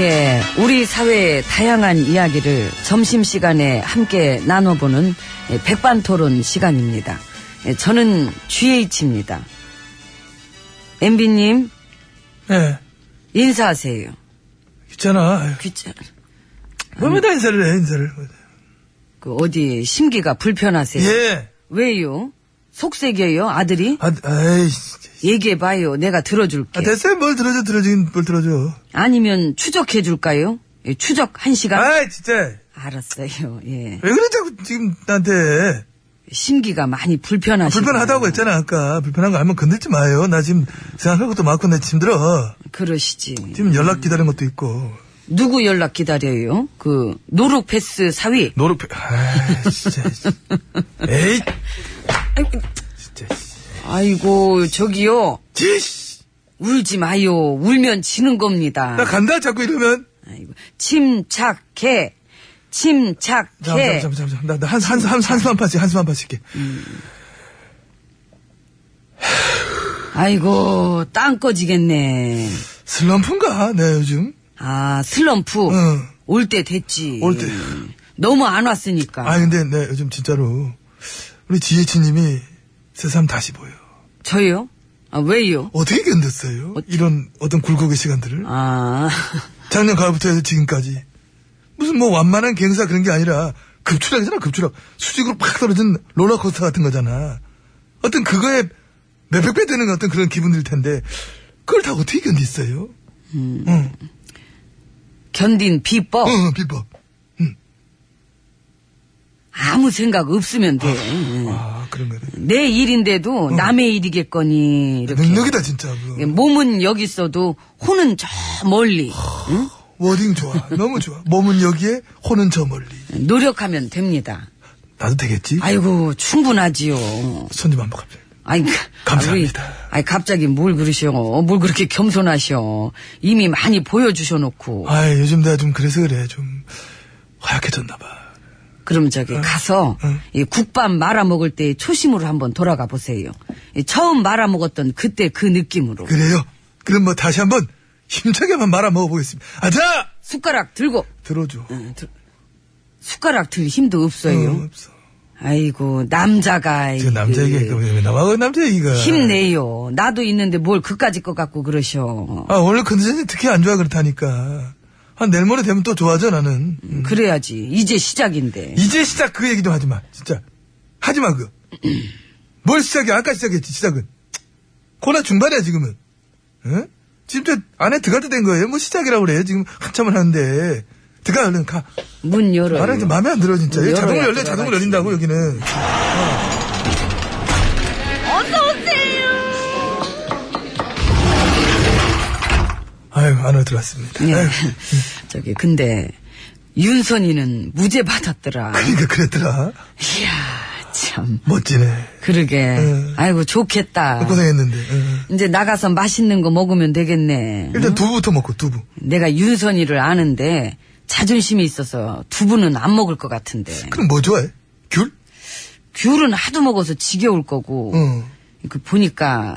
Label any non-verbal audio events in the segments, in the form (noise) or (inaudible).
예, 우리 사회의 다양한 이야기를 점심시간에 함께 나눠보는 예, 백반 토론 시간입니다. 예, 저는 GH입니다. MB님, 예 인사하세요. 있잖아 귀찮, 뭐마다 인사를 해 인사를 그, 어디, 심기가 불편하세요? 예 왜요? 속색이에요, 아들이? 아, 아이 진짜. 얘기해봐요. 내가 들어줄게. 아, 됐어요 뭘 들어줘 들어주긴 뭘 들어줘 아니면 추적해줄까요? 예, 추적 한 시간? 아이 진짜 알았어요, 예. 왜 그래 자꾸 지금 나한테 심기가 많이 불편하시고. 불편하다고 했잖아 아까 불편한 거 알면 건들지 마요 나 지금 생각할 것도 많고 나 힘들어 그러시지. 지금 연락 기다리는 것도 있고 누구 연락 기다려요? 그 노룩 패스 사위. 노력 아 진짜 에이 진짜 아이고 저기요 지씨 울지 마요. 울면 지는 겁니다. 나 간다 자꾸 이러면 아이고 침착해. 침착해. 잠깐 잠깐 잠깐 나나 한 한 한, 한숨 한 판씩 한숨 한 판씩 게 아이고 땅 꺼지겠네. 슬럼프인가 내 요즘 아 슬럼프. 응. 올 때 됐지. 올 때. 너무 안 왔으니까. 아 근데 내 요즘 진짜로 우리 지혜치님이 세상 다시 보여. 저요? 아 왜요? 어떻게 견뎠어요? 이런 어떤 굴곡의 시간들을? 아. (laughs) 작년 가을부터 해서 지금까지. 무슨 뭐 완만한 갱사 그런 게 아니라 급추락이잖아 급추락 수직으로 팍 떨어진 롤러코스터 같은 거잖아. 어떤 그거에 몇백 배 되는 어떤 그런 기분일 텐데 그걸 다 어떻게 견디어요? 응, 견딘 비법? 응, 비법 아무 생각 없으면 돼. 아 그런 거네 내 일인데도 남의 일이겠거니 이렇게. 능력이다 진짜 그거. 예, 몸은 여기 있어도 혼은 저 멀리 응? 워딩 좋아 너무 좋아 몸은 여기에 혼은 저 멀리 노력하면 됩니다. 나도 되겠지 아이고 충분하지요. 손좀 한번 갑자기 아이 감사합니다. 아, 아이 갑자기 뭘 그러셔? 뭘 그렇게 겸손하셔? 이미 많이 보여주셔놓고. 아 요즘 내가 좀 그래서 그래 좀 허약해졌나 봐 그럼 저기 가서 응. 이 국밥 말아 먹을 때 초심으로 한번 돌아가 보세요. 이 처음 말아 먹었던 그때 그 느낌으로. 그래요? 그럼 뭐 다시 한번 힘차게 한번 말아 먹어보겠습니다. 아자 숟가락 들고. 들어줘. 응, 들- 숟가락 들 힘도 없어요. 어, 없어. 아이고 남자가 지금 남자 얘기가 왜 나와 남자 얘기가. 힘내요. 나도 있는데 뭘 그까짓 것 갖고 그러셔. 아 오늘 컨디션이 특히 안 좋아 그렇다니까 한 내일 모레 되면 또 좋아져 나는. 음. 그래야지. 이제 시작인데. 이제 시작 그 얘기 좀 하지 마. 진짜. 하지 마 그거. (clears throat) 뭘 시작해? 아까 시작했지 시작은. 코나 중반이야 지금은. 응? 지금 저 안에 들어갈 때 된 거예요. 뭐 시작이라고 그래 지금. 한참을 하는데. 들어가 얼른 가. 문 열어요. 말은 좀 마음에 안 들어 진짜. 자동으로 열려 자동으로. 열린다고 여기는 아유 안으로 들어왔습니다 예. 아유, (laughs) 저기 근데 윤선이는 무죄 받았더라. 그러니까 그랬더라 이야 참. 멋지네 그러게. 응. 아이고 좋겠다. 고생했는데 응. 이제 나가서 맛있는 거 먹으면 되겠네. 일단 두부부터 먹고 두부 내가 윤선이를 아는데 자존심이 있어서 두부는 안 먹을 것 같은데. 그럼 뭐 좋아해? 귤? 귤은 하도 먹어서 지겨울 거고. 응. 그 보니까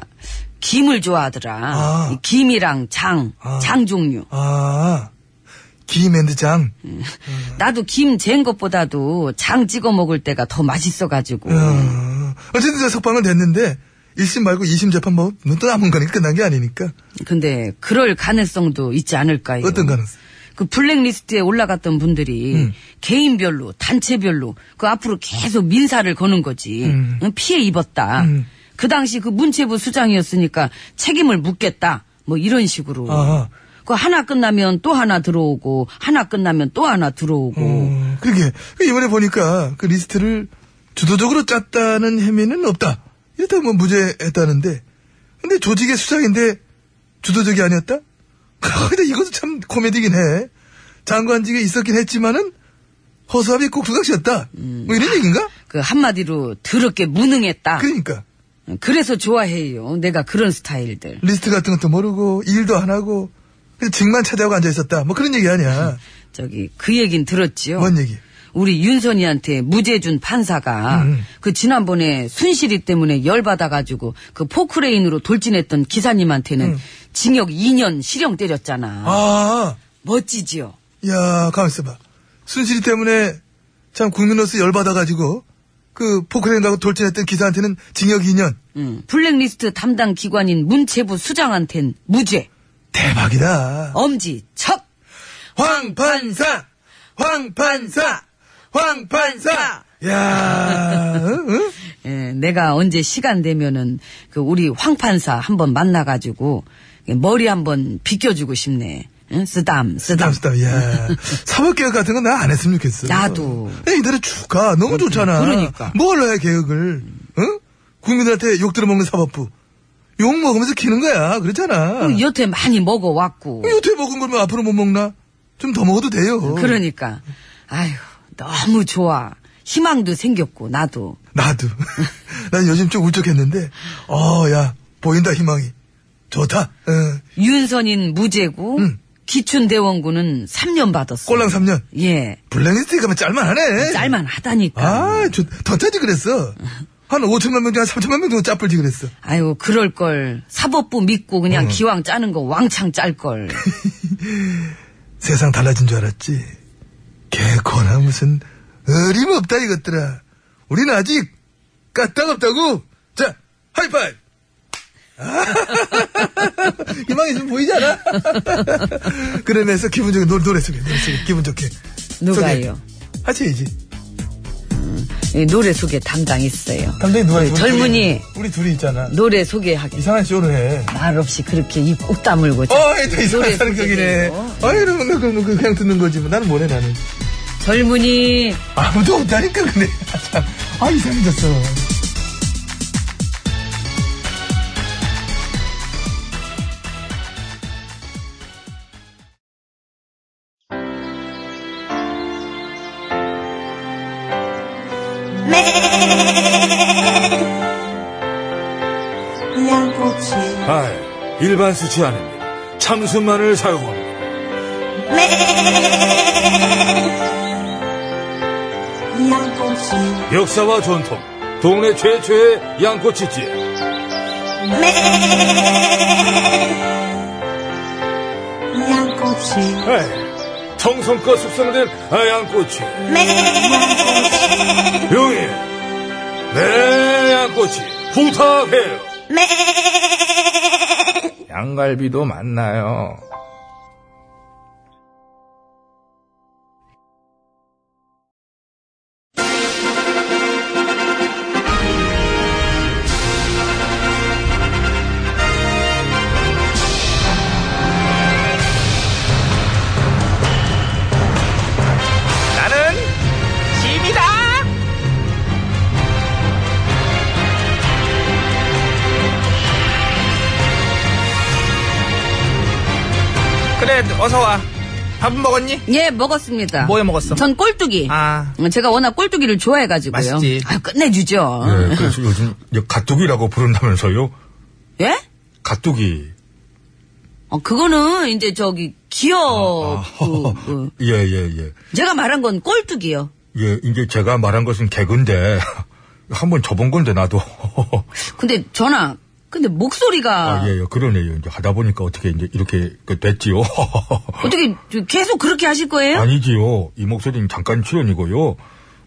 김을 좋아하더라. 아. 이 김이랑 장, 아. 장 종류. 아 김앤드장 나도 김 잰 것보다도 장 찍어 먹을 때가 더 맛있어가지고. 어, 어쨌든 저 석방은 됐는데 1심 말고 2심 재판 뭐, 또 남은 거니까 끝난 게 아니니까. 근데 그럴 가능성도 있지 않을까요? 어떤 가능성? 그 블랙리스트에 올라갔던 분들이 음. 개인별로 단체별로 그 앞으로 계속 민사를 거는 거지 음. 응, 피해 입었다 음. 그 당시 그 문체부 수장이었으니까 책임을 묻겠다 뭐 이런 식으로 아하. 그 하나 끝나면 또 하나 들어오고 하나 끝나면 또 하나 들어오고 어, 그러게. 그 이번에 보니까 그 리스트를 주도적으로 짰다는 혐의는 없다. 이렇다 뭐 무죄했다는데. 근데 조직의 수장인데 주도적이 아니었다? (laughs) 근데 이것도 참 코미디긴 해. 장관직에 있었긴 했지만은 허수아비 꼭두각시였다. 뭐 이런 얘기인가? 그 한마디로 더럽게 무능했다 그러니까. 그래서 좋아해요 내가 그런 스타일들 리스트 같은 것도 모르고 일도 안 하고 그냥 직만 차지하고 앉아 있었다. 뭐 그런 얘기 아니야. (laughs) 저기 그 얘긴 들었지요 뭔 얘기? 우리 윤선이한테 무죄 준 판사가 음. 그 지난번에 순실이 때문에 열받아가지고 그 포크레인으로 돌진했던 기사님한테는 음. 징역 2년 실형 때렸잖아. 아, 멋지지요? 야, 가만 있어 봐. 순실이 때문에 참 국민으로서 열받아가지고 그 포크레인 가고 돌진했던 기사한테는 징역 2년. 응. 블랙리스트 담당 기관인 문체부 수장한텐 무죄. 대박이다. 엄지 척. 황판사! 황판사! 황판사! 야, 응? 응? (laughs) 예, 내가 언제 시간 되면은 그 우리 황 판사 한번 만나가지고 머리 한번 비껴주고 싶네. 응? 쓰담 쓰담. 쓰담, 쓰담, (laughs) 야. 사법개혁 같은 건나안 했으면 좋겠어. 나도. 야, 이대로 쭉 가. 너무 좋잖아. 그러니까. 뭘로 해, 개혁을. 응? 국민들한테 욕 들어먹는 사법부. 욕 먹으면서 키는 거야. 그렇잖아. 그 여태 많이 먹어왔고. 요새 먹은 걸뭐 앞으로 못 먹나? 좀 더 먹어도 돼요. 그러니까 아휴 너무 좋아 희망도 생겼고 나도 나도. (laughs) 난 요즘 좀 울적했는데, 어, 야, 보인다, 희망이. 좋다. 어, 윤선인 무죄고 응. 기춘대원군은 3년 받았어. 꼴랑 3년. 예 블랙리스트 가면 짤만하네. 짤만하다니까. 아, 저, 더 짜지 그랬어. 한 5천만 명 중에 3천만 명 정도 짜뿔지 그랬어. 아유 그럴 걸 사법부 믿고 그냥 기왕 짜는 거 왕창 짤 걸. (laughs) 세상 달라진 줄 알았지. 개코나 무슨 어림없다 이것들아. 우리는 아직 까딱없다고. 자, 하이파이브. 아, (laughs) 희망이 좀 보이지 않아? (laughs) 그러면서 기분 좋게 노래, 노래 소개, 노래 소개, 기분 좋게. 누가요? 하셔야지. 이 노래 소개 담당했어요. 담당이 누가 그 있어? 우리 젊은이 우리 둘이 있잖아. 노래 소개하기. 이상한 쇼를 해. 말 없이 그렇게 입꼭 다물고. 어, 또 이상한 노래 사람 격이네. 소개해요. 어, 이러면 그- 그- 그- 그냥 듣는 거지. 뭐. 나는 뭐래, 나는. 젊은이 아무도 없다니까, 근데. 아, 참. 아, 이상해졌어. 양꼬치 아, 일반 수치 아닙니다. 참순만을 사용합니다. 양꼬치 역사와 전통, 동네 최초의 양꼬치집. 양꼬치 에이, 정성껏 숙성된 아, 양꼬치. 용이, 내 양꼬치 부탁해요. 양갈비도 맞나요? 어서 와. 밥은 먹었니? 예 먹었습니다. 뭐해 먹었어? 전 꼴뚜기. 아. 어, 제가 워낙 꼴뚜기를 좋아해가지고요. 맛있지. 아유, 끝내주죠. 예, 그래서 요즘 가뚜기라고 부른다면서요? 예? 가뚜기. 어, 그거는 이제 저기 기업 아, 그, 그, 예, 예, 예. 제가 말한 건 꼴뚜기요. 예, 이제 제가 말한 것은 개그인데, (laughs) 한번 접은 건데, 나도. (laughs) 근데 전화 근데 목소리가 아, 예, 예, 그러네요. 이제 하다 보니까 어떻게 이제 이렇게 그 됐지요. (laughs) 어떻게 계속 그렇게 하실 거예요? 아니지요. 이 목소리는 잠깐 출연이고요.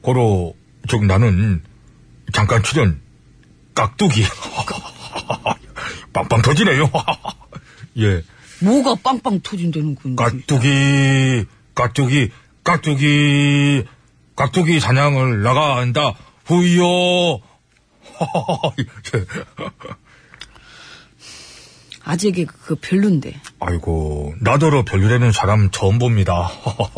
고로, 즉, 나는 잠깐 출연, 깍두기. (laughs) 빵빵 터지네요. (laughs) 예. 뭐가 빵빵 터진다는 건지. 깍두기, 깍두기, 깍두기, 깍두기 사냥을 나간다. 후요. 아재 개그 별론데. 아이고, 나더러 별일에는 사람 처음 봅니다.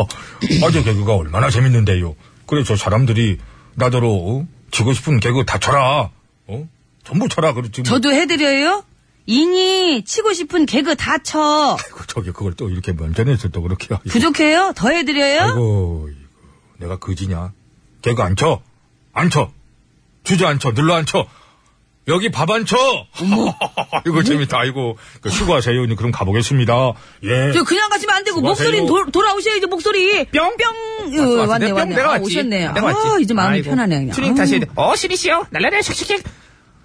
(laughs) 아재 개그가 얼마나 재밌는데요. 그래, 저 사람들이 나더러, 어? 치고 싶은 개그 다 쳐라. 어? 전부 쳐라. 그렇지. 뭐. 저도 해드려요? 인이 치고 싶은 개그 다 쳐. 아이고, 저기 그걸 또 이렇게 면전에서 또 그렇게. 아이고. 부족해요? 더 해드려요? 아이고, 이거, 내가 그지냐? 개그 안 쳐? 안 쳐? 주저 안 쳐? 눌러 안 쳐? 여기 밥 안 쳐? (laughs) 이거 재밌다. 아이고, 그 수고하세요. 이제 그럼 가보겠습니다. 예. 저 그냥 가시면 안 되고. 목소리 돌아오셔야죠 목소리. 뿅. 뿅. 왔어, 어, 왔어. 왔네 내가 뿅 왔네. 아, 내려왔지. 오셨네. 아, 내려왔지. 이제 마음이 아이고. 편하네 그냥. 튜닝. 다시 해야 돼. 어, 시리시요. 날라라 샥샥샥.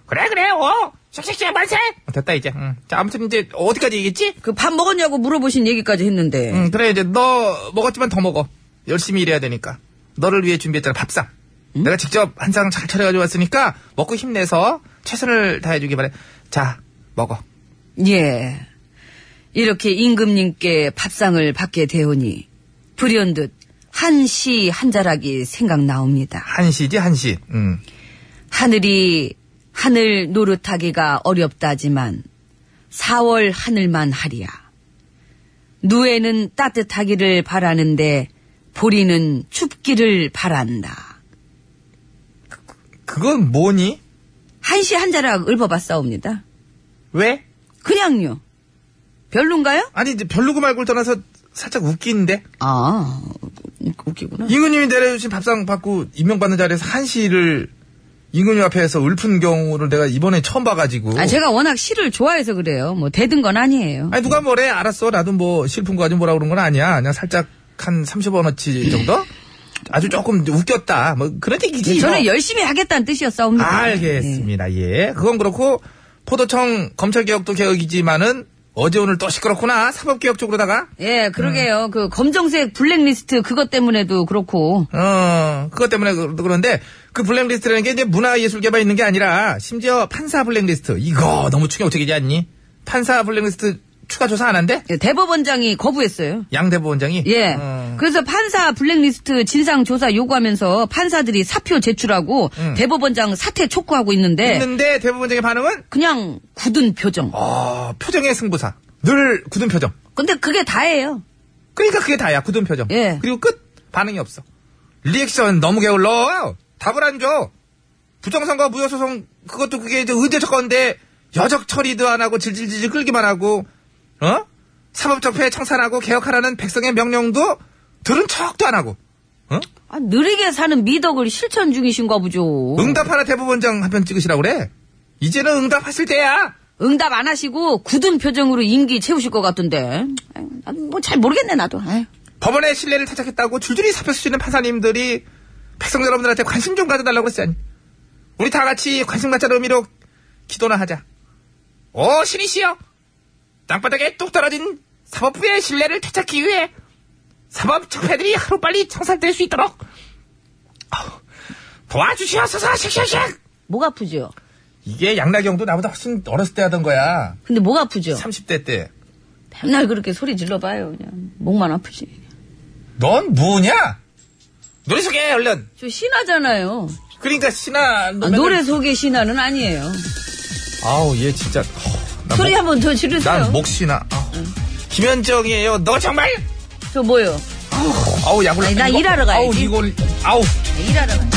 그래, 그래, 어. 샥샥샥 만세. 됐다, 이제. 응. 자, 아무튼 이제 어디까지 얘기했지? 그 밥 먹었냐고 물어보신 얘기까지 했는데. 응, 그래, 이제 너 먹었지만 더 먹어. 열심히 일해야 되니까. 너를 위해 준비했잖아, 밥상. 내가 직접 한 상 잘 차려가지고 왔으니까 먹고 힘내서 최선을 다해주기 바래. 자, 먹어. 예. 이렇게 임금님께 밥상을 받게 되오니 불현듯 한시 한자락이 생각나옵니다. 한시지, 한시. 응. 하늘이 하늘 노릇하기가 어렵다지만 4월 하늘만 하리야. 누에는 따뜻하기를 바라는데 보리는 춥기를 바란다. 그건 뭐니? 한시 한 자락 읊어봤사옵니다. 왜? 그냥요. 별론가요? 아니, 이제 별로고 말고를 떠나서 살짝 웃기는데? 아, 웃기구나. 임금님이 내려주신 밥상 받고 임명받는 자리에서 한시를 임금님 앞에서 읊은 경우를 내가 이번에 처음 봐가지고. 아, 제가 워낙 시를 좋아해서 그래요. 뭐 대든 건 아니에요. 아니, 누가 뭐래? 알았어. 나도 뭐 실픈 거 가지고 뭐라 그런 건 아니야. 그냥 살짝 한 30원어치 정도? 아주 조금 웃겼다. 뭐 그런 얘기지. 저는 뭐. 열심히 하겠다는 뜻이었사옵니다. 알겠습니다. 예. 그건 그렇고 포도청 검찰개혁도 개혁이지만은 어제 오늘 또 시끄럽구나. 사법개혁 쪽으로다가. 예, 그러게요. 그 검정색 블랙리스트 그것 때문에도 그렇고. 어, 그것 때문에 그- 그런데 그 블랙리스트라는 게 이제 문화예술계만 있는 게 아니라 심지어 판사 블랙리스트. 이거 너무 충격적이지 않니? 판사 블랙리스트 추가 조사 안 한대? 예, 대법원장이 거부했어요. 양 대법원장이? 예. 어. 그래서 판사 블랙리스트 진상 조사 요구하면서 판사들이 사표 제출하고 대법원장 사퇴 촉구하고 있는데 있는데 대법원장의 반응은 그냥 굳은 표정. 어, 표정의 승부사. 늘 굳은 표정. 근데 그게 다예요. 그러니까 그게 다야. 굳은 표정. 예. 그리고 끝. 반응이 없어. 리액션 너무 게을러. 답을 안 줘. 부정선거 무효소송 그것도 그게 이제 의제적 건데 여적 처리도 안 하고 질질질질 끌기만 하고 어? 사법적폐 청산하고 개혁하라는 백성의 명령도 들은 척도 안 하고 어? 아, 느리게 사는 미덕을 실천 중이신가 보죠. 응답하라 대법원장 한 편 찍으시라고 그래. 이제는 응답하실 때야. 응답 안 하시고 굳은 표정으로 임기 채우실 것 같던데. 뭐 잘 모르겠네 나도. 아유. 법원의 신뢰를 타작했다고 줄줄이 사표 쓰시는 판사님들이 백성 여러분들한테 관심 좀 가져달라고 그랬지. 우리 다 같이 관심 갖자는 의미로 기도나 하자. 오, 신이시여! 땅바닥에 뚝 떨어진 사법부의 신뢰를 되찾기 위해 사법 적폐들이 하루빨리 청산될 수 있도록 도와주시옵소서, 쉑쉑쉑! 목 아프죠? 이게 양락경도 나보다 훨씬 어렸을 때 하던 거야. 근데 목 아프죠? 30대 때. 맨날 그렇게 소리 질러봐요. 그냥 목만 아프지. 넌 뭐냐? 노래 소개, 얼른! 저 신하잖아요. 그러니까 신화 아, 노래 속의 신하는 아니에요. 아우 얘 진짜 소리 목- 한번 더 지르세요. 난 목신화 아우. 김현정이에요 너 정말 저 뭐요? 아우 야구 아니, 나 일하러 가야지. 아우 이걸 아우 일하러 가.